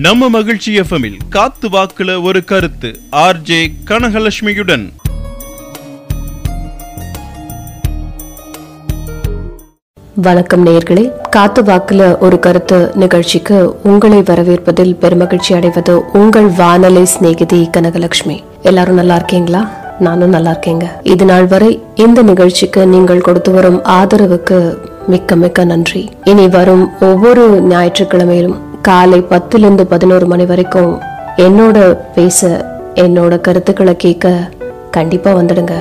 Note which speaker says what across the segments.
Speaker 1: நம்ம மகிழ்ச்சி எஃப்எம்மில் காத்து வாக்குல ஒரு கருத்து. ஆர்ஜே கனகலட்சுமியுடன்.
Speaker 2: வணக்கம் நேயர்களே. காத்து வாக்குல ஒரு கருத்து நிகழ்ச்சிக்கு உங்களை வரவேற்பதில் பெருமகிழ்ச்சி அடைவது உங்கள் வானொலி சிநேகிதி கனகலட்சுமி. எல்லாரும் நல்லா இருக்கீங்களா? நானும் நல்லா இருக்கேங்க. இது நாள் வரை இந்த நிகழ்ச்சிக்கு நீங்கள் கொடுத்து வரும் ஆதரவுக்கு மிக்க மிக்க நன்றி. இனி வரும் ஒவ்வொரு ஞாயிற்றுக்கிழமையிலும் காலை பத்துலேருந்து பதினோரு மணி வரைக்கும் என்னோட பேச என்னோட கருத்துக்களை கேட்க கண்டிப்பாக வந்துடுங்க.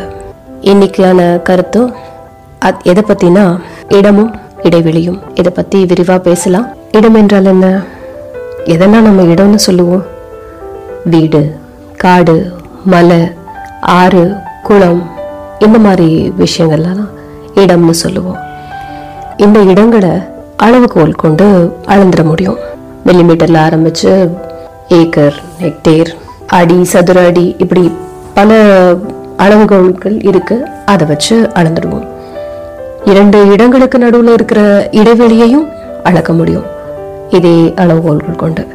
Speaker 2: இன்னைக்கான கருத்தும் அத்- எதை பற்றினா இடமும் இடைவெளியும். இதை பற்றி விரிவாக பேசலாம். இடம் என்றால் என்ன? எதெல்லாம் நம்ம இடம்னு சொல்லுவோம். வீடு காடு மலை ஆறு குளம் இந்த மாதிரி விஷயங்கள்லாம் இடம்னு சொல்லுவோம். இந்த இடங்களை அளவுகோல் கொண்டு அளந்துட முடியும். மில்லிமீட்டர்ல ஆரம்பிச்சு ஏக்கர் ஹெக்டேர் அடி சதுர அடி இப்படி பல அளவுகோல்கள் இருக்கு. அதை வச்சு அளந்துடுவோம். இரண்டு இடங்களுக்கு நடுவில் இருக்கிற இடைவெளியையும் அளக்க முடியும். இதே அளவுகோல்கள் கொண்டு.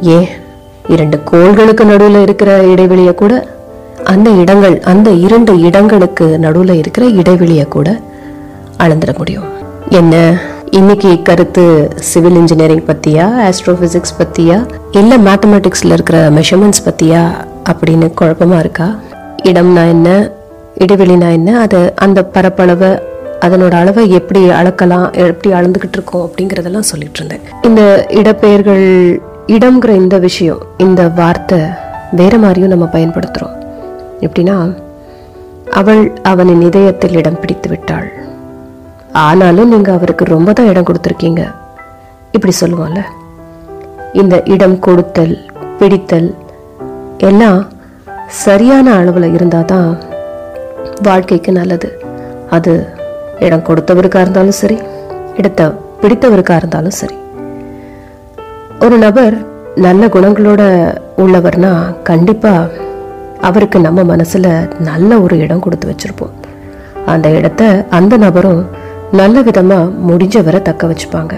Speaker 2: ஏன் இரண்டு கோள்களுக்கு நடுவில் இருக்கிற இடைவெளியை கூட அந்த இடங்கள் அந்த இரண்டு இடங்களுக்கு நடுவில் இருக்கிற இடைவெளியை கூட அளந்துட முடியும். என்ன? இன்னைக்கு கருத்து சிவில் இன்ஜினியரிங் பத்தியா ஆஸ்ட்ரோபிசிக்ஸ் பத்தியா இல்ல மேத்தமெட்டிக்ஸ்ல இருக்கிற மெஷர்மெண்ட்ஸ் பத்தியா அப்படின்னு குழப்பமா இருக்கா? இடம்னா என்ன இடைவெளினா என்ன அது அந்த பரப்பளவை அதனோட அளவை எப்படி அளக்கலாம் எப்படி அளந்துக்கிட்டு இருக்கோம் அப்படிங்கறதெல்லாம் சொல்லிட்டு இருந்தேன். இந்த இடப்பெயர்கள் இடம்ங்கிற இந்த விஷயம் இந்த வார்த்தை வேற மாதிரியும் நம்ம பயன்படுத்துறோம். எப்படின்னா அவள் அவனின் இதயத்தில் இடம் பிடித்து விட்டாள். ஆனாலும் நீங்க அவருக்கு ரொம்ப தான் இடம் கொடுத்துருக்கீங்க. இப்படி சொல்லுவோம்ல. இந்த இடம் கொடுத்தல் பிடித்தல் எல்லாம் சரியான அளவுல இருந்தாதான் வாழ்க்கைக்கு நல்லது. அது இடம் கொடுத்தவருக்கா இருந்தாலும் சரி இடத்த பிடித்தவருக்கா இருந்தாலும் சரி. ஒரு நபர் நல்ல குணங்களோட உள்ளவர்னா கண்டிப்பா அவருக்கு நம்ம மனசுல நல்ல ஒரு இடம் கொடுத்து வச்சிருப்போம். அந்த இடத்த அந்த நபரும் நல்ல விதமா முடிஞ்சவரை தக்க வச்சுப்பாங்க.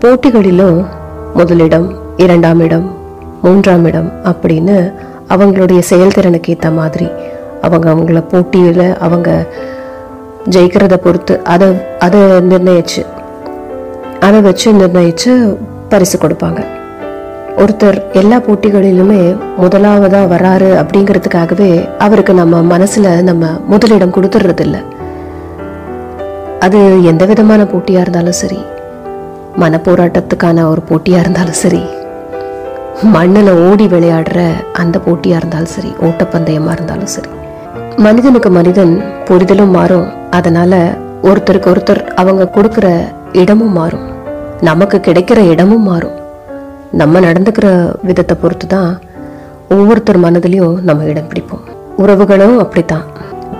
Speaker 2: போட்டிகளிலும் முதலிடம் இரண்டாம் இடம் மூன்றாம் இடம் அப்படின்னு அவங்களுடைய செயல்திறனுக்கு ஏற்ற மாதிரி அவங்க அவங்கள போட்டியில் அவங்க ஜெயிக்கிறத பொறுத்து அதை அதை நிர்ணயிச்சு அதை வச்சு நிர்ணயிச்சு பரிசு கொடுப்பாங்க. ஒருத்தர் எல்லா போட்டிகளிலுமே முதலாவதாக வராரு அப்படிங்கிறதுக்காகவே அவருக்கு நம்ம மனசில் நம்ம முதலிடம் கொடுத்துடுறதில்லை அது எந்த விதமான போட்டியாக இருந்தாலும் சரி மனப்போராட்டத்துக்கான ஒரு போட்டியாக இருந்தாலும் சரி மண்ணில் ஓடி விளையாடுற அந்த போட்டியாக இருந்தாலும் சரி ஓட்டப்பந்தயமாக இருந்தாலும் சரி. மனிதனுக்கு மனிதன் புரிதலும் மாறும். அதனால் ஒருத்தருக்கு ஒருத்தர் அவங்க கொடுக்குற இடமும் மாறும். நமக்கு கிடைக்கிற இடமும் மாறும். நம்ம நடந்துக்கிற விதத்தை பொறுத்து தான் ஒவ்வொருத்தர் மனதிலையும் நம்ம இடம் பிடிப்போம். உறவுகளும் அப்படித்தான்.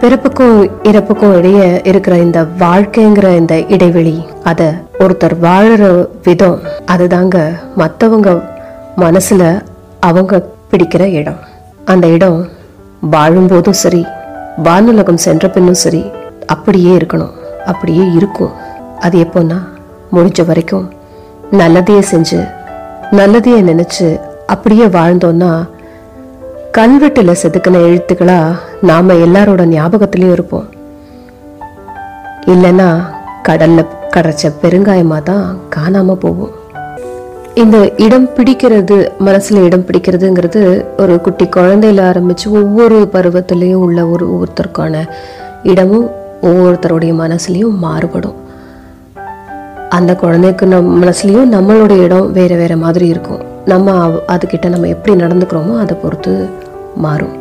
Speaker 2: பிறப்புக்கும் இறப்புக்கும் இடையே இருக்கிற இந்த வாழ்க்கைங்கிற இந்த இடைவெளி அத ஒருத்தர் வாழற விதம் அதுதாங்க மற்றவங்க மனசுல அவங்க பிடிக்கிற இடம். அந்த இடம் வாழும்போதும் சரி வானுலகம் சென்ற பின்னும் சரி அப்படியே இருக்கணும் அப்படியே இருக்கும். அது எப்போன்னா முடிஞ்ச வரைக்கும் நல்லதையே செஞ்சு நல்லதையே நினைச்சு அப்படியே வாழ்ந்தோன்னா கல்வெட்டுல செதுக்கின எழுத்துக்களா நாம எல்லாரோட ஞாபகத்திலயும் இருப்போம். இல்லைன்னா கடல்ல கரைச்ச பெருங்காயமா தான் காணாம போவோம் இந்த இடம் பிடிக்கிறது மனசுல இடம் பிடிக்கிறதுங்கிறது ஒரு குட்டி குழந்தையில ஆரம்பிச்சு ஒவ்வொரு பருவத்திலையும் உள்ள ஒரு ஒவ்வொருத்தருக்கான இடமும் ஒவ்வொருத்தருடைய மனசுலயும் மாறுபடும். அந்த குழந்தைக்கு நம் மனசுலயும் நம்மளுடைய இடம் வேற வேற மாதிரி இருக்கும். நம்ம அதுக்கிட்ட அதுகிட்ட நம்ம எப்படி நடந்துக்கிறோமோ அதை பொறுத்து மாறும்.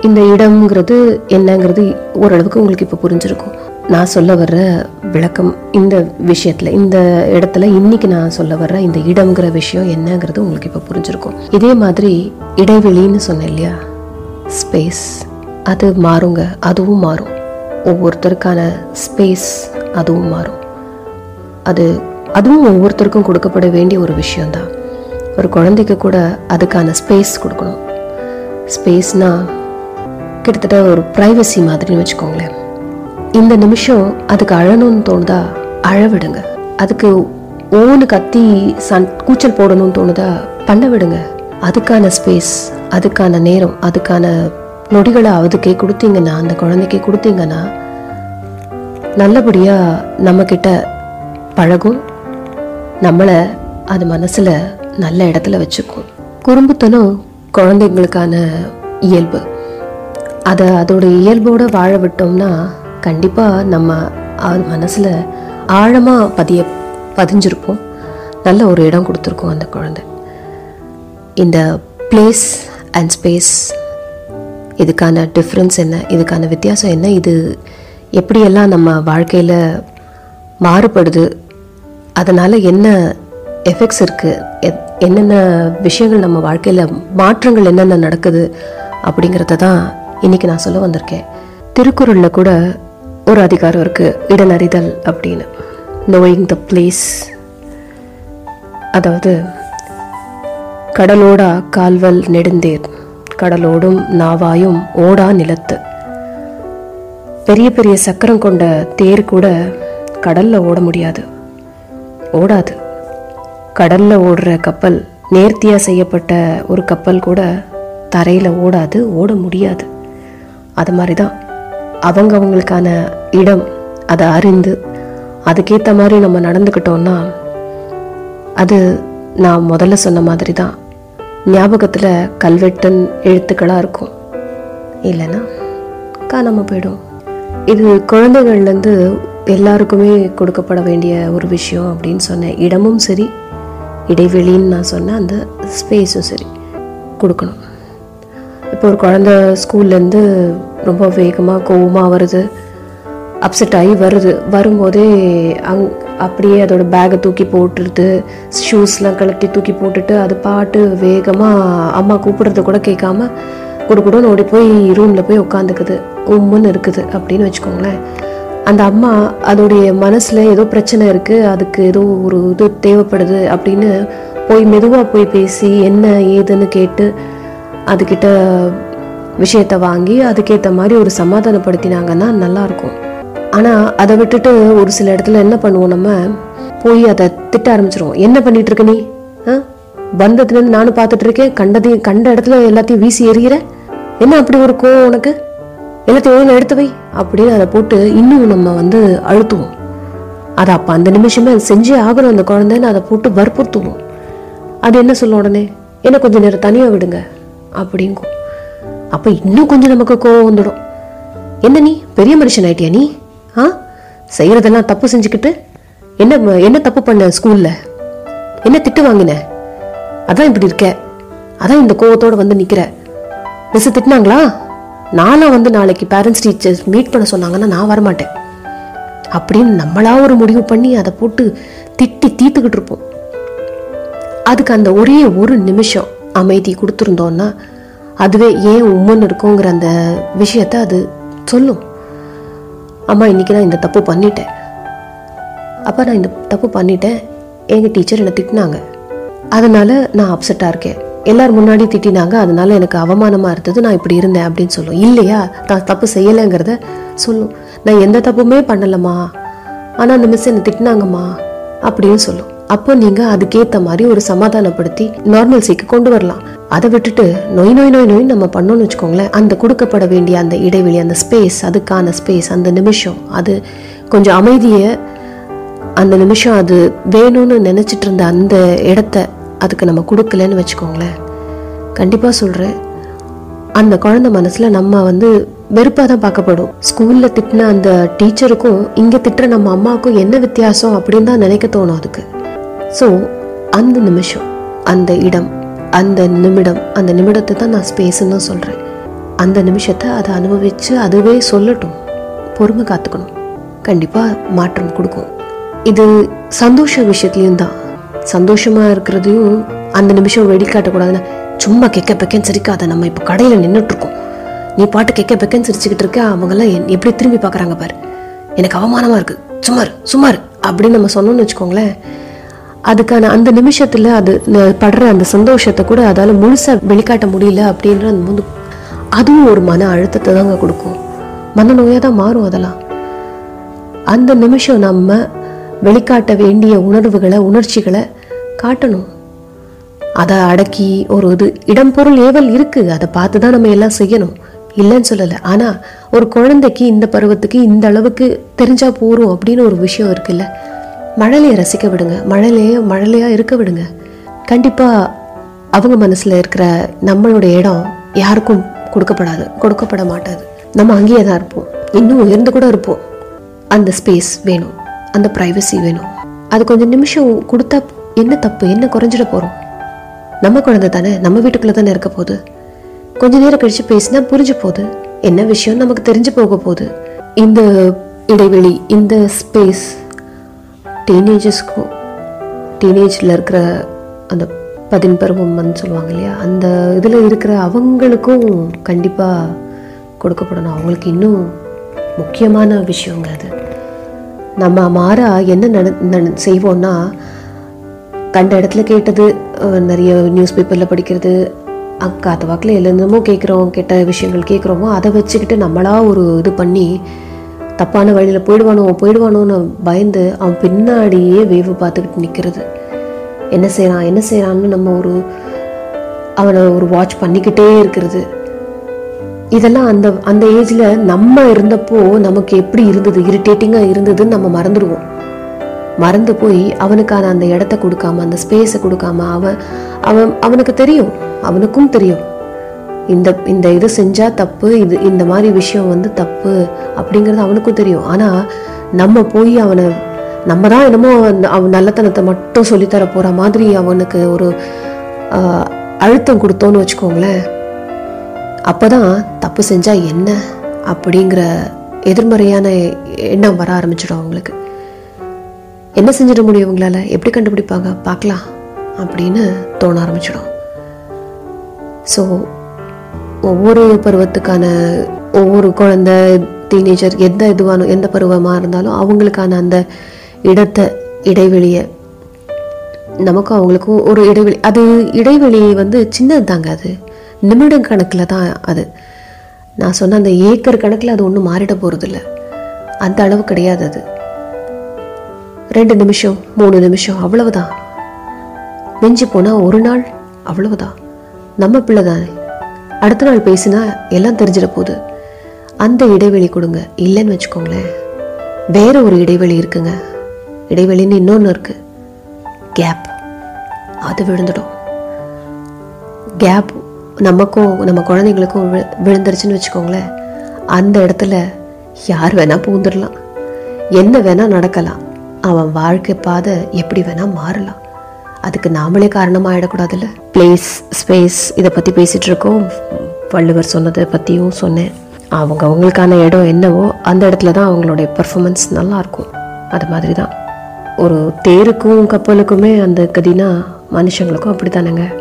Speaker 2: இந்த இடம்ங்கிறது என்னங்கிறது ஓரளவுக்கு உங்களுக்கு இப்போ புரிஞ்சிருக்கும். நான் சொல்ல வர்ற விளக்கம் இந்த விஷயத்தில் இந்த இடத்துல இன்னைக்கு நான் சொல்ல வர்ற இந்த இடம்ங்கிற விஷயம் என்னங்கிறது உங்களுக்கு இப்போ புரிஞ்சிருக்கும். இதே மாதிரி இடைவெளின்னு சொன்னேன் இல்லையா? ஸ்பேஸ் அது மாறுங்க அதுவும் மாறும். ஒவ்வொருத்தருக்கான ஸ்பேஸ் அதுவும் மாறும். அது அதுவும் ஒவ்வொருத்தருக்கும் கொடுக்கப்பட வேண்டிய ஒரு விஷயம்தான். ஒரு குழந்தைக்கு கூட அதுக்கான ஸ்பேஸ் கொடுக்கணும். ஸ்பேஸ்னா கிட்டத்தட்ட ஒரு ப்ரைவசி மாதிரின்னு வச்சுக்கோங்களேன். இந்த நிமிஷம் அதுக்கு அழணும்னு தோணுதா? அழவிடுங்க. அதுக்கு ஓனு கத்தி சன் கூச்சல் போடணும்னு தோணுதா? பண்ண விடுங்க அதுக்கான ஸ்பேஸ் அதுக்கான நேரம் அதுக்கான நொடிகளை அதுக்கே கொடுத்தீங்கன்னா அந்த குழந்தைக்கே கொடுத்தீங்கன்னா நல்லபடியா நம்ம கிட்ட பழகும் நம்மளை அது மனசுல நல்ல இடத்துல வச்சுக்கும். குறும்புத்தனம் குழந்தைங்களுக்கான இயல்பு. அதை அதோட இயல்போடு வாழ விட்டோம்னா கண்டிப்பாக நம்ம அது ஆழமாக பதிய பதிஞ்சிருப்போம். நல்ல ஒரு இடம் கொடுத்துருக்கோம் அந்த குழந்தை. இந்த பிளேஸ் அண்ட் ஸ்பேஸ் இதுக்கான டிஃப்ரென்ஸ் என்ன? இதுக்கான வித்தியாசம் என்ன? இது எப்படியெல்லாம் நம்ம வாழ்க்கையில் மாறுபடுது? அதனால் என்ன எஃபெக்ட்ஸ் இருக்குது என்னென்ன விஷயங்கள் நம்ம வாழ்க்கையில் மாற்றங்கள் என்னென்ன நடக்குது அப்படிங்கிறத தான் இன்னைக்கு நான் சொல்ல வந்திருக்கேன். திருக்குறளில் கூட ஒரு அதிகாரம் இருக்குது இடனறிதல் அப்படின்னு. நோயிங் த பிளேஸ் அதாவது கடலோடா கால்வல் நெடுந்தேர் கடலோடும் நாவாயும் ஓடா நிலத்து. பெரிய பெரிய சக்கரம் கொண்ட தேர் கூட கடலில் ஓட முடியாது. ஓடாது. கடல்ல ஓடுற கப்பல் நேர்த்தியா செய்யப்பட்ட ஒரு கப்பல் கூட தரையில ஓடாது ஓட முடியாது. அது மாதிரி தான் அவங்க அவங்களுக்கான இடம் அதை அறிந்து அதுக்கேற்ற மாதிரி நம்ம நடந்துக்கிட்டோம்னா அது நான் முதல்ல சொன்ன மாதிரி தான் ஞாபகத்தில் கல்வெட்டன் எழுத்துக்களாக இருக்கும். இல்லைன்னா காணாமல் போயிடும். இது குழந்தைகள்லேருந்து எல்லாருக்குமே கொடுக்கப்பட வேண்டிய ஒரு விஷயம் அப்படின்னு சொன்னேன் இடமும் சரி இடைவெளின்னு நான் சொன்னேன் அந்த ஸ்பேஸும் சரி கொடுக்கணும். இப்போ ஒரு குழந்த ஸ்கூல்லேருந்து ரொம்ப வேகமாக கோவமாக வருது அப்செட் ஆகி வருது வரும்போதே அங் அப்படியே அதோட பேக்கை தூக்கி போட்டுருது ஷூஸ்லாம் கழட்டி தூக்கி போட்டுட்டு அது பாட்டு வேகமாக அம்மா கூப்பிடுறது கூட கேட்காம குடுகுடுன்னு ஓடி போய் ரூமில் போய் உட்காந்துக்குது உம்முன்னு இருக்குது அப்படின்னு வச்சுக்கோங்களேன். அந்த அம்மா அதோடைய மனசில் ஏதோ பிரச்சனை இருக்குது அதுக்கு ஏதோ ஒரு இது தேவைப்படுது அப்படின்னு போய் மெதுவாக போய் பேசி என்ன ஏதுன்னு கேட்டு அதுக்கிட்ட விஷயத்தை வாங்கி அதுக்கேற்ற மாதிரி ஒரு சமாதானப்படுத்தினாங்கன்னா நல்லாயிருக்கும் ஆனால் அதை விட்டுட்டு ஒரு சில இடத்துல என்ன பண்ணுவோம் நம்ம? போய் அதை திட்ட ஆரம்பிச்சிருவோம். என்ன பண்ணிட்டு இருக்க நீ? ஆ? வந்ததுலேருந்து நானும் பார்த்துட்டு இருக்கேன். கண்டதையும் கண்ட இடத்துல எல்லாத்தையும் வீசி எறிகிற என்ன அப்படி ஒரு கோவம் உனக்கு? எல்லாத்தையும் ஒழுங்கா எடுத்து வை. அப்படின்னு அதை போட்டு இன்னும் நம்ம வந்து அழுத்துவோம். அதை அப்போ அந்த நிமிஷமே அது செஞ்சே ஆகணும் அந்த குழந்தைன்னு அதை போட்டு வற்புறுத்துவோம். அது என்ன சொல்லும் உடனே? என்ன கொஞ்சம் நேரம் தனியாக விடுங்க. அப்படிங்கும். அப்போ இன்னும் கொஞ்சம் நமக்கு கோவம் வந்துடும். என்ன நீ? பெரிய மனுஷன் ஆயிட்டியா நீ? ஆ? செய்கிறதெல்லாம் தப்பு செஞ்சுக்கிட்டு என்ன என்ன தப்பு பண்ண ஸ்கூலில் என்ன திட்டு வாங்கின? அதான் இப்படி இருக்க. அதான் இந்த கோவத்தோடு வந்து நிற்கிற மிஸ் திட்டினாங்களா? நானும் வந்து நாளைக்கு பேரண்ட்ஸ் டீச்சர்ஸ் மீட் பண்ண சொன்னாங்கன்னா நான் வரமாட்டேன். அப்படின்னு நம்மளா ஒரு முடிவு பண்ணி அதை போட்டு திட்டி தீத்துக்கிட்டு இருப்போம். அதுக்கு அந்த ஒரே ஒரு நிமிஷம் அமைதி கொடுத்துருந்தோன்னா அதுவே ஏன் உம்மன் இருக்குங்கிற அந்த விஷயத்த அது சொல்லும். அம்மா இன்றைக்கி நான் இந்த தப்பு பண்ணிட்டேன். அப்பா நான் இந்த தப்பு பண்ணிட்டேன். எங்கள் டீச்சர் என்னை திட்டினாங்க. அதனால் நான் அப்செட்டாக இருக்கேன். எல்லார் முன்னாடி திட்டினாங்க. அதனால எனக்கு அவமானமாக இருந்தது. நான் இப்படி இருந்தேன் அப்படின்னு சொல்லும். இல்லையா? நான் தப்பு செய்யலைங்கிறத சொல்லும். நான் எந்த தப்புமே பண்ணலம்மா. ஆனால் அந்த மிஸ் என்னை திட்டினாங்கம்மா அப்படின்னு சொல்லும். அப்போ நீங்கள் அதுக்கேற்ற மாதிரி ஒரு சமாதானப்படுத்தி நார்மல்சிக்கு கொண்டு வரலாம். அதை விட்டுட்டு நொய் நொய் நொய் நொய் நம்ம பண்ணோம்னு வச்சுக்கோங்களேன். அந்த கொடுக்கப்பட வேண்டிய அந்த இடைவெளி அந்த ஸ்பேஸ் அதுக்கான ஸ்பேஸ் அந்த நிமிஷம் அது கொஞ்சம் அமைதியை அந்த நிமிஷம் அது வேணும்னு நினச்சிட்டு இருந்த அந்த இடத்த அதுக்கு நம்ம கொடுக்கலன்னு வச்சுக்கோங்களேன். கண்டிப்பாக சொல்கிறேன் அந்த குழந்தை மனசில் நம்ம வந்து வெறுப்பாக தான் பார்க்கப்படும். ஸ்கூலில் திட்டின அந்த டீச்சருக்கும் இங்கே திட்டுற நம்ம அம்மாவுக்கும் என்ன வித்தியாசம் அப்படின்னு தான் நினைக்க தோணும் அதுக்கு. ஸோ அந்த நிமிஷம் அந்த இடம் அந்த நிமிடம் அந்த நிமிடத்தை தான் நான் ஸ்பேஸ்ன்னு தான் சொல்கிறேன் அந்த நிமிஷத்தை அதை அனுபவித்து அதுவே சொல்லட்டும். பொறுமை காத்துக்கணும். கண்டிப்பாக மாற்றம் கொடுக்கும். இது சந்தோஷ விஷயத்துலேயும் தான். சந்தோஷமா இருக்கிறதையும் அந்த நிமிஷம் வெளிக்காட்டக்கூடாதுன்னா சும்மா கெக்க பெக்கன்னு சிரிக்காத. நம்ம இப்போ கடையில் நின்றுட்டு இருக்கோம் நீ பாட்டு கெக்க பெக்கன்னு சிரிச்சுக்கிட்டு இருக்க அவங்கெல்லாம் என்- எப்படி திரும்பி பார்க்கறாங்க பாரு. எனக்கு அவமானமாக இருக்கு. சுமார் சுமார் அப்படின்னு நம்ம சொன்னோம்னு வச்சுக்கோங்களேன். அதுக்கான அந்த நிமிஷத்தில் அது ந- படுற அந்த சந்தோஷத்தை கூட அதால் முழுசாக வெளிக்காட்ட முடியல அப்படின்ற அந்த வந்து அதுவும் ஒரு மன அழுத்தத்தை தாங்க கொடுக்கும். மன நோயாக தான் மாறும் அதெல்லாம். அந்த நிமிஷம் நம்ம வெளிக்காட்ட வேண்டிய உணர்வுகளை உணர்ச்சிகளை காட்டணும். அதை அடக்கி ஒரு இது இடம் பொருள் ஏவல் இருக்கு. அதை பார்த்து தான் நம்ம எல்லாம் செய்யணும். இல்லைன்னு சொல்லலை. ஆனால் ஒரு குழந்தைக்கு இந்த பருவத்துக்கு இந்த அளவுக்கு தெரிஞ்சா போகிறோம் அப்படின்னு ஒரு விஷயம் இருக்குல்ல. மழலையை ரசிக்க விடுங்க. மழலையே மழலையாக இருக்க விடுங்க. கண்டிப்பாக அவங்க மனசில் இருக்கிற நம்மளுடைய இடம் யாருக்கும் கொடுக்கப்படாது. கொடுக்கப்பட மாட்டாது. நம்ம அங்கேயே தான் இருப்போம். இன்னும் உயர்ந்து கூட இருப்போம். அந்த ஸ்பேஸ் வேணும். அந்த ப்ரைவசி வேணும். அது கொஞ்சம் நிமிஷம் கொடுத்தா என்ன தப்பு என்ன குறைஞ்சிட போகிறோம் நம்ம குழந்தை தானே நம்ம வீட்டுக்குள்ளே தானே இருக்க போகுது? கொஞ்ச நேரம் கழிச்சு பேசினா புரிஞ்சு போகுது. என்ன விஷயம் நமக்கு தெரிஞ்சு போக போகுது. இந்த இடைவெளி இந்த ஸ்பேஸ் டீனேஜஸ்க்கும் டீனேஜில் இருக்கிற அந்த பதின் பருவம்னு சொல்லுவாங்க இல்லையா? அந்த இதில் இருக்கிற அவங்களுக்கும் கண்டிப்பாக கொடுக்கப்படணும். அவங்களுக்கு இன்னும் முக்கியமான விஷயங்க அது. நம்ம மாறா என்ன நட செய்வோம்னா கண்ட இடத்துல கேட்டது நிறைய நியூஸ் பேப்பரில் படிக்கிறது அக்கா வாக்கில் எழுந்தமோ கேட்குறோம் கெட்ட விஷயங்கள் கேட்குறோமோ அதை வச்சுக்கிட்டு நம்மளா ஒரு இது பண்ணி தப்பான வழியில் போயிடுவானோ போயிடுவானோன்னு பயந்து அவன் பின்னாடியே வேவு பார்த்துக்கிட்டு நிற்கிறது என்ன செய்கிறான் என்ன செய்கிறான்னு நம்ம ஒரு அவனை ஒரு வாட்ச் பண்ணிக்கிட்டே இருக்கிறது. இதெல்லாம் அந்த அந்த ஏஜில் நம்ம இருந்தப்போ நமக்கு எப்படி இருந்தது? இரிட்டேட்டிங்காக இருந்ததுன்னு நம்ம மறந்துடுவோம். மறந்து போய் அவனுக்கான அந்த இடத்த கொடுக்காம அந்த ஸ்பேஸை கொடுக்காம அவன் அவன் அவனுக்கு தெரியும். அவனுக்கும் தெரியும். இந்த இந்த இது செஞ்சால் தப்பு இது இந்த மாதிரி விஷயம் வந்து தப்பு அப்படிங்கிறது அவனுக்கும் தெரியும். ஆனால் நம்ம போய் அவனை நம்ம தான் என்னமோ அவன் அவன் நல்லத்தனத்தை மட்டும் சொல்லித்தர போகிற மாதிரி அவனுக்கு ஒரு அழுத்தம் கொடுத்தோன்னு வச்சுக்கோங்களேன். அப்போதான் தப்பு செஞ்சால் என்ன அப்படிங்கிற எதிர்மறையான எண்ணம் வர ஆரம்பிச்சிடும் அவங்களுக்கு. என்ன செஞ்சிட முடியும் உங்களால? எப்படி கண்டுபிடிப்பாங்க? பார்க்கலாம் அப்படின்னு தோண ஆரம்பிச்சிடும். ஸோ ஒவ்வொரு பருவத்துக்கான ஒவ்வொரு குழந்தை டீனேஜர் எந்த இதுவான எந்த பருவமாக இருந்தாலும் அவங்களுக்கான அந்த இடத்தை இடைவெளியை நமக்கும் அவங்களுக்கும் ஒரு இடைவெளி அது இடைவெளி வந்து சின்னது தாங்க அது. நிமிடம் கணக்கில் தான் அது. நான் சொன்ன அந்த ஏக்கர் கணக்கில் அது ஒன்றும் மாறிட போகிறதில்ல அந்த அளவு கிடையாது அது. ரெண்டு நிமிஷம் மூணு நிமிஷம் அவ்வளவுதான். மிஞ்சி போனால் ஒரு நாள் அவ்வளவுதான். நம்ம பிள்ளை தானே. அடுத்த நாள் பேசினா எல்லாம் தெரிஞ்சிட போகுது. அந்த இடைவெளி கொடுங்க. இல்லைன்னு வச்சுக்கோங்களேன். வேற ஒரு இடைவெளி இருக்குங்க. இடைவெளின்னு இன்னொன்று இருக்கு. கேப் அது விழுந்துடும். கேப் நமக்கும் நம்ம குழந்தைங்களுக்கும் விழு- விழுந்துருச்சுன்னு வச்சுக்கோங்களேன். அந்த இடத்துல யார் வேணால் பூந்துடலாம் என்ன வேணால் நடக்கலாம். அவன் வாழ்க்கை பாதை எப்படி வேணால் மாறலாம். அதுக்கு நாமளே காரணமாகிடக்கூடாதுல்ல பிளேஸ் ஸ்பேஸ் இதை பற்றி பேசிகிட்டு இருக்கோம் வள்ளுவர் சொன்னதை பற்றியும் சொன்னேன். அவங்க அவங்களுக்கான இடம் என்னவோ அந்த இடத்துல தான் அவங்களுடைய பர்ஃபாமன்ஸ் நல்லாயிருக்கும். அது மாதிரி தான். ஒரு தேருக்கும் கப்பலுக்குமே அந்த கதினா மனுஷங்களுக்கும் அப்படி தானேங்க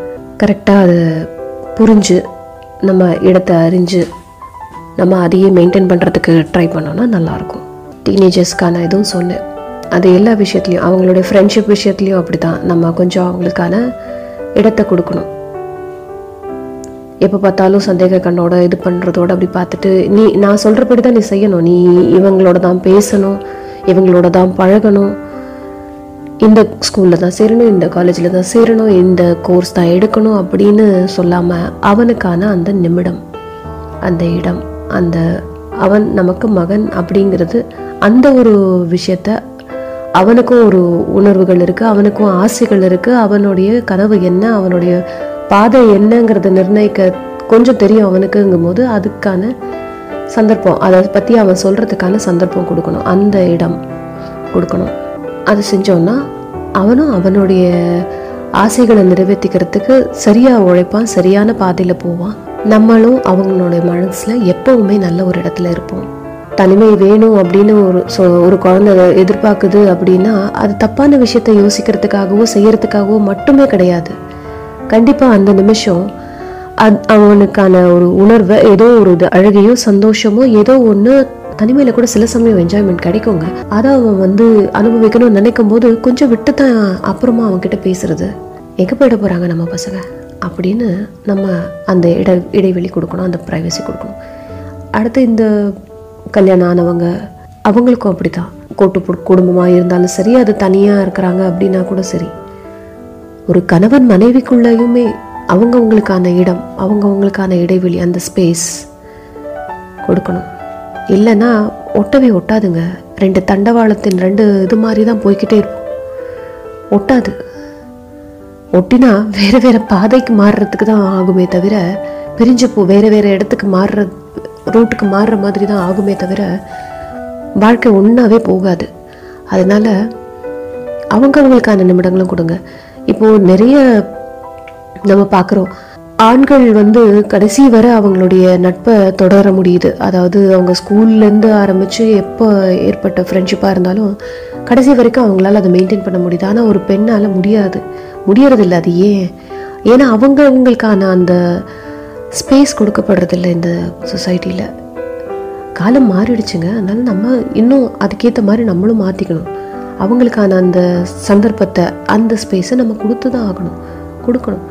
Speaker 2: கரெக்டாக அது புரிஞ்சு நம்ம இடத்தை அறிஞ்சு நம்ம அதையே மெயின்டைன் பண்ணுறதுக்கு ட்ரை பண்ணோன்னா நல்லாயிருக்கும். டீனேஜர்ஸ்க்கான இதுவும் சொன்னேன். அது எல்லா விஷயத்துலையும் அவங்களுடைய ஃப்ரெண்ட்ஷிப் விஷயத்துலையும் அப்படி தான் நம்ம கொஞ்சம் அவங்களுக்கான இடத்தை கொடுக்கணும். எப்போ பார்த்தாலும் சந்தேக கண்ணோட இது பண்ணுறதோட அப்படி பார்த்துட்டு நீ நான் சொல்கிறபடி தான் நீ செய்யணும். நீ இவங்களோட தான் பேசணும் இவங்களோட தான் பழகணும். இந்த ஸ்கூலில் தான் சேரணும் இந்த காலேஜில் தான் சேரணும் இந்த கோர்ஸ் தான் எடுக்கணும் அப்படின்னு சொல்லாமல் அவனுக்கான அந்த நிமிடம் அந்த இடம் அந்த அவன் நமக்கு மகன் அப்படிங்கிறது அந்த ஒரு விஷயத்த அவனுக்கும் ஒரு உணர்வுகள் இருக்குது அவனுக்கும் ஆசைகள் இருக்குது அவனுடைய கனவு என்ன அவனுடைய பாதை என்னங்கிறத நிர்ணயிக்க கொஞ்சம் தெரியும் அவனுக்குங்கும் போது அதுக்கான சந்தர்ப்பம் அதை பற்றி அவன் சொல்கிறதுக்கான சந்தர்ப்பம் கொடுக்கணும் அந்த இடம் கொடுக்கணும். அது செஞ்சோன்னா அவனும் அவனுடைய ஆசைகளை நிறைவேற்றிக்கிறதுக்கு சரியாக உழைப்பான் சரியான பாதையில் போவான். நம்மளும் அவங்களோட மனசில் எப்பவுமே நல்ல ஒரு இடத்துல இருப்போம். தனிமை வேணும் அப்படின்னு ஒரு சொ ஒரு குழந்தை எதிர்பார்க்குது அப்படின்னா அது தப்பான விஷயத்த யோசிக்கிறதுக்காகவோ செய்கிறதுக்காகவோ மட்டுமே கிடையாது. கண்டிப்பாக அந்த நிமிஷம் அது அவனுக்கான ஒரு உணர்வை ஏதோ ஒரு இது அழகையோ சந்தோஷமோ ஏதோ ஒன்று தனிமையில் கூட சில சமயம் என்ஜாய்மெண்ட் கிடைக்குங்க. அதை அவன் வந்து அனுபவிக்கணும்னு நினைக்கும் போது கொஞ்சம் விட்டு தான் அப்புறமா அவன்கிட்ட பேசுறது. எங்கே போயிட போகிறாங்க நம்ம பசங்க? அப்படின்னு நம்ம அந்த இட இடைவெளி கொடுக்கணும் அந்த ப்ரைவசி கொடுக்கணும். அடுத்து இந்த கல்யாணம் ஆனவங்க அவங்களுக்கும் அப்படி தான் கூட்டு குடும்பமாக இருந்தாலும் சரி அது தனியாக இருக்கிறாங்க அப்படின்னா கூட சரி. ஒரு கணவன் மனைவிக்குள்ளேயுமே அவங்கவங்களுக்கான இடம் அவங்கவங்களுக்கான இடைவெளி அந்த ஸ்பேஸ் கொடுக்கணும். இல்லைன்னா ஒட்டவே ஒட்டாதுங்க. ரெண்டு தண்டவாளத்தின் ரெண்டு இது மாதிரி தான் போய்க்கிட்டே இருக்கும். ஒட்டாது. ஒட்டினா வேறு வேறு பாதைக்கு மாறுறதுக்கு தான் ஆகுமே தவிர பிரிஞ்சு போ வேறு வேறு இடத்துக்கு மாறுற ரூட்டுக்கு மாறுற மாதிரி தான் ஆகுமே தவிர வாழ்க்கை ஒன்றாவே போகாது. அதனால் அவங்கவுங்களுக்கான நிமிடங்களும் கொடுங்க. இப்போ நிறைய நம்ம பார்க்குறோம். ஆண்கள் வந்து கடைசி வரை அவங்களுடைய நட்பை தொடர முடியுது. அதாவது அவங்க ஸ்கூல்லேருந்து ஆரம்பித்து எப்போ ஏற்பட்ட ஃப்ரெண்ட்ஷிப்பாக இருந்தாலும் கடைசி வரைக்கும் அவங்களால அதை மெயின்டைன் பண்ண முடியுது. ஆனால் ஒரு பெண்ணால் முடியாது. முடியறதில்ல அது ஏன்? ஏன்னா அவங்க அவங்களுக்கான அந்த ஸ்பேஸ் கொடுக்கப்படுறதில்ல இந்த சொசைட்டியில் காலம் மாறிடுச்சுங்க. அதனால் நம்ம இன்னும் அதுக்கேற்ற மாதிரி நம்மளும் மாற்றிக்கணும் அவங்களுக்கான அந்த சந்தர்ப்பத்தை அந்த ஸ்பேஸை நம்ம கொடுத்து தான் ஆகணும். கொடுக்கணும்.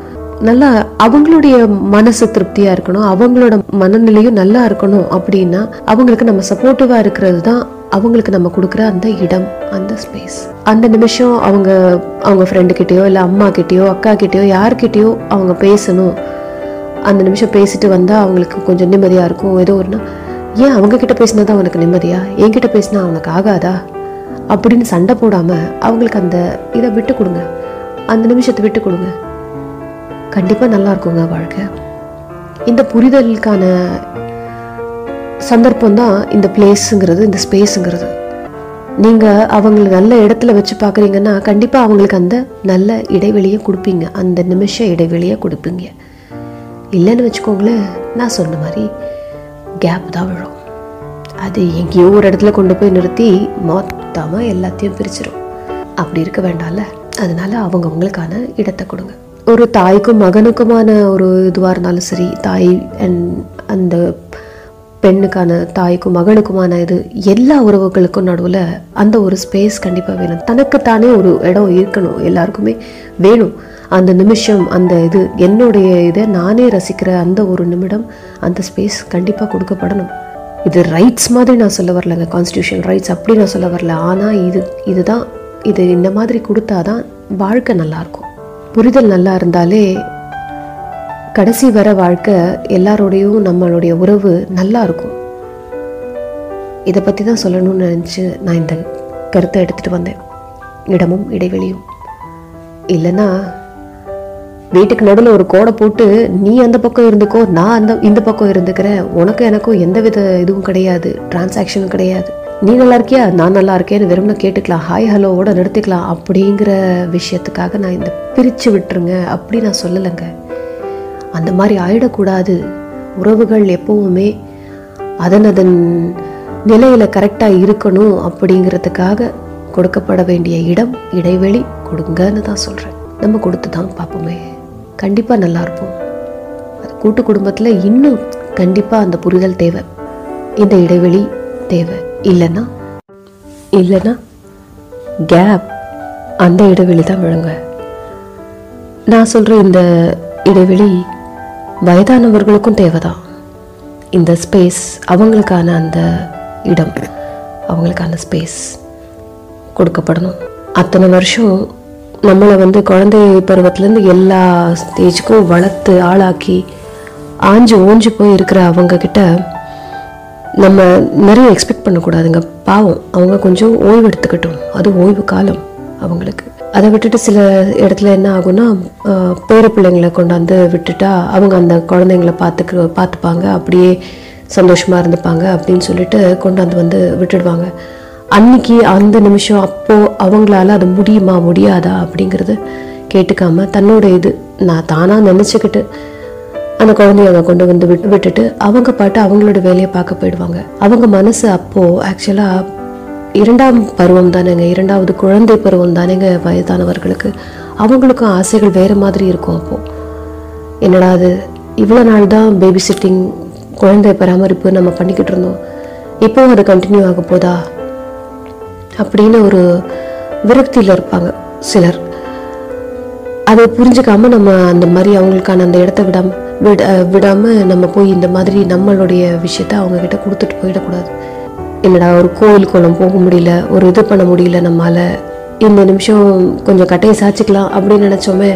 Speaker 2: நல்லா அவங்களுடைய மனசு திருப்தியாக இருக்கணும் அவங்களோட மனநிலையும் நல்லா இருக்கணும் அப்படின்னா அவங்களுக்கு நம்ம சப்போர்ட்டிவா இருக்கிறது தான் அவங்களுக்கு நம்ம கொடுக்குற அந்த இடம் அந்த ஸ்பேஸ் அந்த நிமிஷம் அவங்க அவங்க ஃப்ரெண்டு கிட்டேயோ இல்லை அம்மா கிட்டேயோ அக்கா கிட்டேயோ யார்கிட்டயோ அவங்க பேசணும். அந்த நிமிஷம் பேசிட்டு வந்தா அவங்களுக்கு கொஞ்சம் நிம்மதியா இருக்கும். ஏதோ ஒன்று ஏன் அவங்க கிட்ட பேசினா தான் அவனுக்கு நிம்மதியா? என்கிட்ட பேசினா அவனுக்கு ஆகாதா? அப்படின்னு சண்டை போடாம அவங்களுக்கு அந்த இதை விட்டு கொடுங்க. அந்த நிமிஷத்தை விட்டு கொடுங்க. கண்டிப்பாக நல்லா இருக்குங்க வாழ்க்கை. இந்த புரிதலுக்கான சந்தர்ப்பம் தான் இந்த பிளேஸுங்கிறது இந்த ஸ்பேஸுங்கிறது நீங்கள் அவங்கள நல்ல இடத்துல வச்சு பார்க்குறீங்கன்னா கண்டிப்பாக அவங்களுக்கு அந்த நல்ல இடைவெளியை கொடுப்பீங்க. அந்த நிமிஷ இடைவெளியை கொடுப்பீங்க. இல்லைன்னு வச்சுக்கோங்களேன் நான் சொன்ன மாதிரி கேப் தான் விழும். அது எங்கேயோ ஒரு இடத்துல கொண்டு போய் நிறுத்தி மொத்தமாக எல்லாத்தையும் பிரிச்சிடும் அப்படி இருக்க வேண்டாம்ல? அதனால அவங்கவுங்களுக்கான இடத்தை கொடுங்க. ஒரு தாய்க்கும் மகனுக்குமான ஒரு இதுவாக இருந்தாலும் சரி தாய் அண்ட் அந்த பெண்ணுக்கான தாய்க்கும் மகனுக்குமான இது எல்லா உறவுகளுக்கும் நடுவில் அந்த ஒரு ஸ்பேஸ் கண்டிப்பாக வேணும். தனக்குத்தானே ஒரு இடம் இருக்கணும் எல்லாருக்குமே வேணும். அந்த நிமிஷம் அந்த இது என்னுடைய இதை நானே ரசிக்கிற அந்த ஒரு நிமிடம் அந்த ஸ்பேஸ் கண்டிப்பாக கொடுக்கப்படணும். இது ரைட்ஸ் மாதிரி நான் சொல்ல வரலங்க கான்ஸ்டியூஷன் ரைட்ஸ் அப்படி நான் சொல்ல வரல. ஆனால் இது இதுதான் இது இந்த மாதிரி கொடுத்தாதான் வாழ்க்கை நல்லாயிருக்கும் புரிதல் நல்லா இருந்தாலே கடைசி வர வாழ்க்கை எல்லாரோடையும் நம்மளுடைய உறவு நல்லா இருக்கும். இதை பற்றி தான் சொல்லணும்னு நினச்சி நான் இந்த கருத்தை எடுத்துகிட்டு வந்தேன். இடமும் இடைவெளியும். இல்லைன்னா வீட்டுக்கு நடுவில் ஒரு கோடை போட்டு நீ அந்த பக்கம் இருந்துக்கோ நான் அந்த இந்த பக்கம் இருந்துக்கிறேன். உனக்கு எனக்கும் எந்த வித இதுவும் கிடையாது. டிரான்சாக்ஷனும் கிடையாது. நீ நல்லா இருக்கியா? நான் நல்லா இருக்கேன்னு வெறும்னு கேட்டுக்கலாம். ஹாய் ஹலோவோட நிறுத்திக்கலாம் அப்படிங்கிற விஷயத்துக்காக நான் இந்த பிரித்து விட்டுருங்க அப்படி நான் சொல்லலைங்க. அந்த மாதிரி ஆயிடக்கூடாது. உறவுகள் எப்பவுமே அதன் அதன் நிலையில் கரெக்டாக இருக்கணும் அப்படிங்கிறதுக்காக கொடுக்கப்பட வேண்டிய இடம் இடைவெளி கொடுங்கன்னு தான் சொல்கிறேன் நம்ம கொடுத்து தான் பார்ப்போமே. கண்டிப்பாக நல்லா இருப்போம். அது கூட்டு குடும்பத்தில் இன்னும் கண்டிப்பாக அந்த புரிதல் தேவை. இந்த இடைவெளி தேவை. இல்லைன்னா இல்லைன்னா கேப் அந்த இடைவெளி தான் விழுங்க. நான் சொல்கிற இந்த இடைவெளி வயதானவர்களுக்கும் தேவைதான். இந்த ஸ்பேஸ் அவங்களுக்கான அந்த இடம் அவங்களுக்கான ஸ்பேஸ் கொடுக்கப்படணும். அத்தனை வருஷம் நம்மளை வந்து குழந்தை பருவத்துலேருந்து எல்லா ஸ்டேஜுக்கும் வளர்த்து ஆளாக்கி ஆஞ்சு ஓஞ்சு போய் இருக்கிற அவங்கக்கிட்ட நம்ம நிறைய எக்ஸ்பெக்ட் பண்ணக்கூடாதுங்க. பாவம் அவங்க கொஞ்சம் ஓய்வு எடுத்துக்கட்டும். அது ஓய்வு காலம் அவங்களுக்கு. அதை விட்டுட்டு சில இடத்துல என்ன ஆகும்னா பேர பிள்ளைங்களை கொண்டாந்து விட்டுட்டா அவங்க அந்த குழந்தைங்களை பார்த்துக்க பார்த்துப்பாங்க. அப்படியே சந்தோஷமாக இருந்துப்பாங்க அப்படின்னு சொல்லிட்டு கொண்டாந்து வந்து விட்டுடுவாங்க. அன்னைக்கு அந்த நிமிஷம் அப்போது அவங்களால அது முடியுமா முடியாதா அப்படிங்கிறது கேட்டுக்காம தன்னோட இது நான் தானாக நினச்சிக்கிட்டு அந்த குழந்தைய அங்கே கொண்டு வந்து விட்டு விட்டுட்டு அவங்க பாட்டு அவங்களோட வேலையை பார்க்க போயிடுவாங்க. அவங்க மனசு அப்போது ஆக்சுவலாக இரண்டாம் பருவம் தானேங்க இரண்டாவது குழந்தை பருவம் தானேங்க வயதானவர்களுக்கு. அவங்களுக்கும் ஆசைகள் வேறு மாதிரி இருக்கும் அப்போது என்னடா அது இவ்வளோ நாள் தான் பேபி சிட்டிங் குழந்தை பராமரிப்பு நம்ம பண்ணிக்கிட்டு இருந்தோம். இப்போவும் அது கண்டினியூ ஆக போதா? அப்படின்னு ஒரு விரக்தியில் இருப்பாங்க சிலர். அதை புரிஞ்சுக்காம நம்ம அந்த மாதிரி அவங்களுக்கான அந்த இடத்த விடாமல் விட விடாம நம்ம போய் இந்த மாதிரி நம்மளுடைய விஷயத்த அவங்க கிட்ட கொடுத்துட்டு போயிடக்கூடாது. என்னடா ஒரு கோயில் கோலம் போக முடியல ஒரு இது பண்ண முடியல நம்மால. இந்த நிமிஷம் கொஞ்சம் கட்டையை சாச்சிக்கலாம் அப்படின்னு நினச்சோமே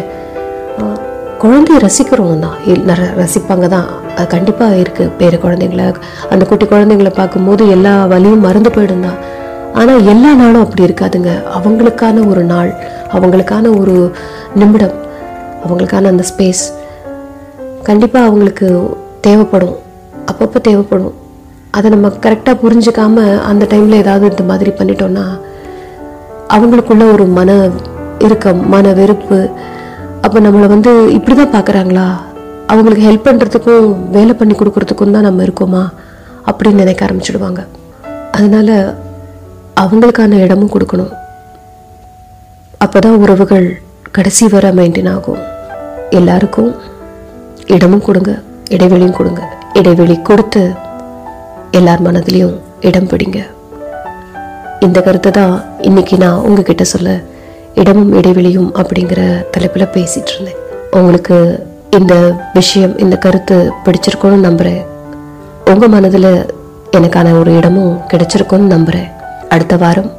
Speaker 2: குழந்தைய ரசிக்கிறவங்க தான் ரசிப்பாங்க தான் அது கண்டிப்பாக இருக்குது பேர குழந்தைங்கள அந்த குட்டி குழந்தைங்கள பார்க்கும்போது எல்லா வலியும் மறந்து போயிடும் தான் ஆனால் எல்லா நாளும் அப்படி இருக்காதுங்க. அவங்களுக்கான ஒரு நாள் அவங்களுக்கான ஒரு நிமிடம் அவங்களுக்கான அந்த ஸ்பேஸ் கண்டிப்பாக அவங்களுக்கு தேவைப்படும். அப்பப்போ தேவைப்படும். அதை நம்ம கரெக்டாக புரிஞ்சுக்காம அந்த டைமில் ஏதாவது இந்த மாதிரி பண்ணிட்டோம்னா அவங்களுக்குள்ள ஒரு மன இறுக்கம் மன வெறுப்பு அப்போ நம்மளை வந்து இப்படி தான் பார்க்குறாங்களா அவங்களுக்கு ஹெல்ப் பண்ணுறதுக்கும் வேலை பண்ணி கொடுக்குறதுக்கும் தான் நம்ம இருக்கோமா? அப்படின்னு நினைக்க ஆரம்பிச்சிடுவாங்க. அதனால அவங்களுக்கான இடமும் கொடுக்கணும். அப்போ தான் உறவுகள் கடைசி வர மெயின்டைன் ஆகும். எல்லாருக்கும் இடமும் கொடுங்க இடைவெளியும் கொடுங்க. இடைவெளி கொடுத்து எல்லார் மனதிலையும் இடம் பிடிங்க. இந்த கருத்தை தான் இன்னைக்கு நான் உங்ககிட்ட சொல்ல இடமும் இடைவெளியும் அப்படிங்கிற தலைப்பில் பேசிட்டு இருந்தேன். உங்களுக்கு இந்த விஷயம் இந்த கருத்து பிடிச்சிருக்கோன்னு நம்புறேன். உங்க மனதில் எனக்கான ஒரு இடமும் கிடைச்சிருக்கோன்னு நம்புறேன். அடுத்த வாரம்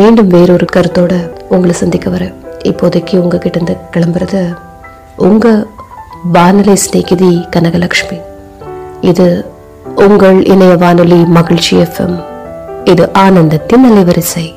Speaker 2: மீண்டும் வேறொரு கருத்தோட உங்களை சந்திக்க வரேன். இப்போதைக்கு உங்ககிட்ட இருந்து கிளம்புறது உங்க வானொலி சிநேகிதி கனகலட்சுமி இது உங்கள் இணைய வானொலி மகிழ்ச்சி எஃப்எம் இது ஆனந்தத்தின் அலைவரிசை.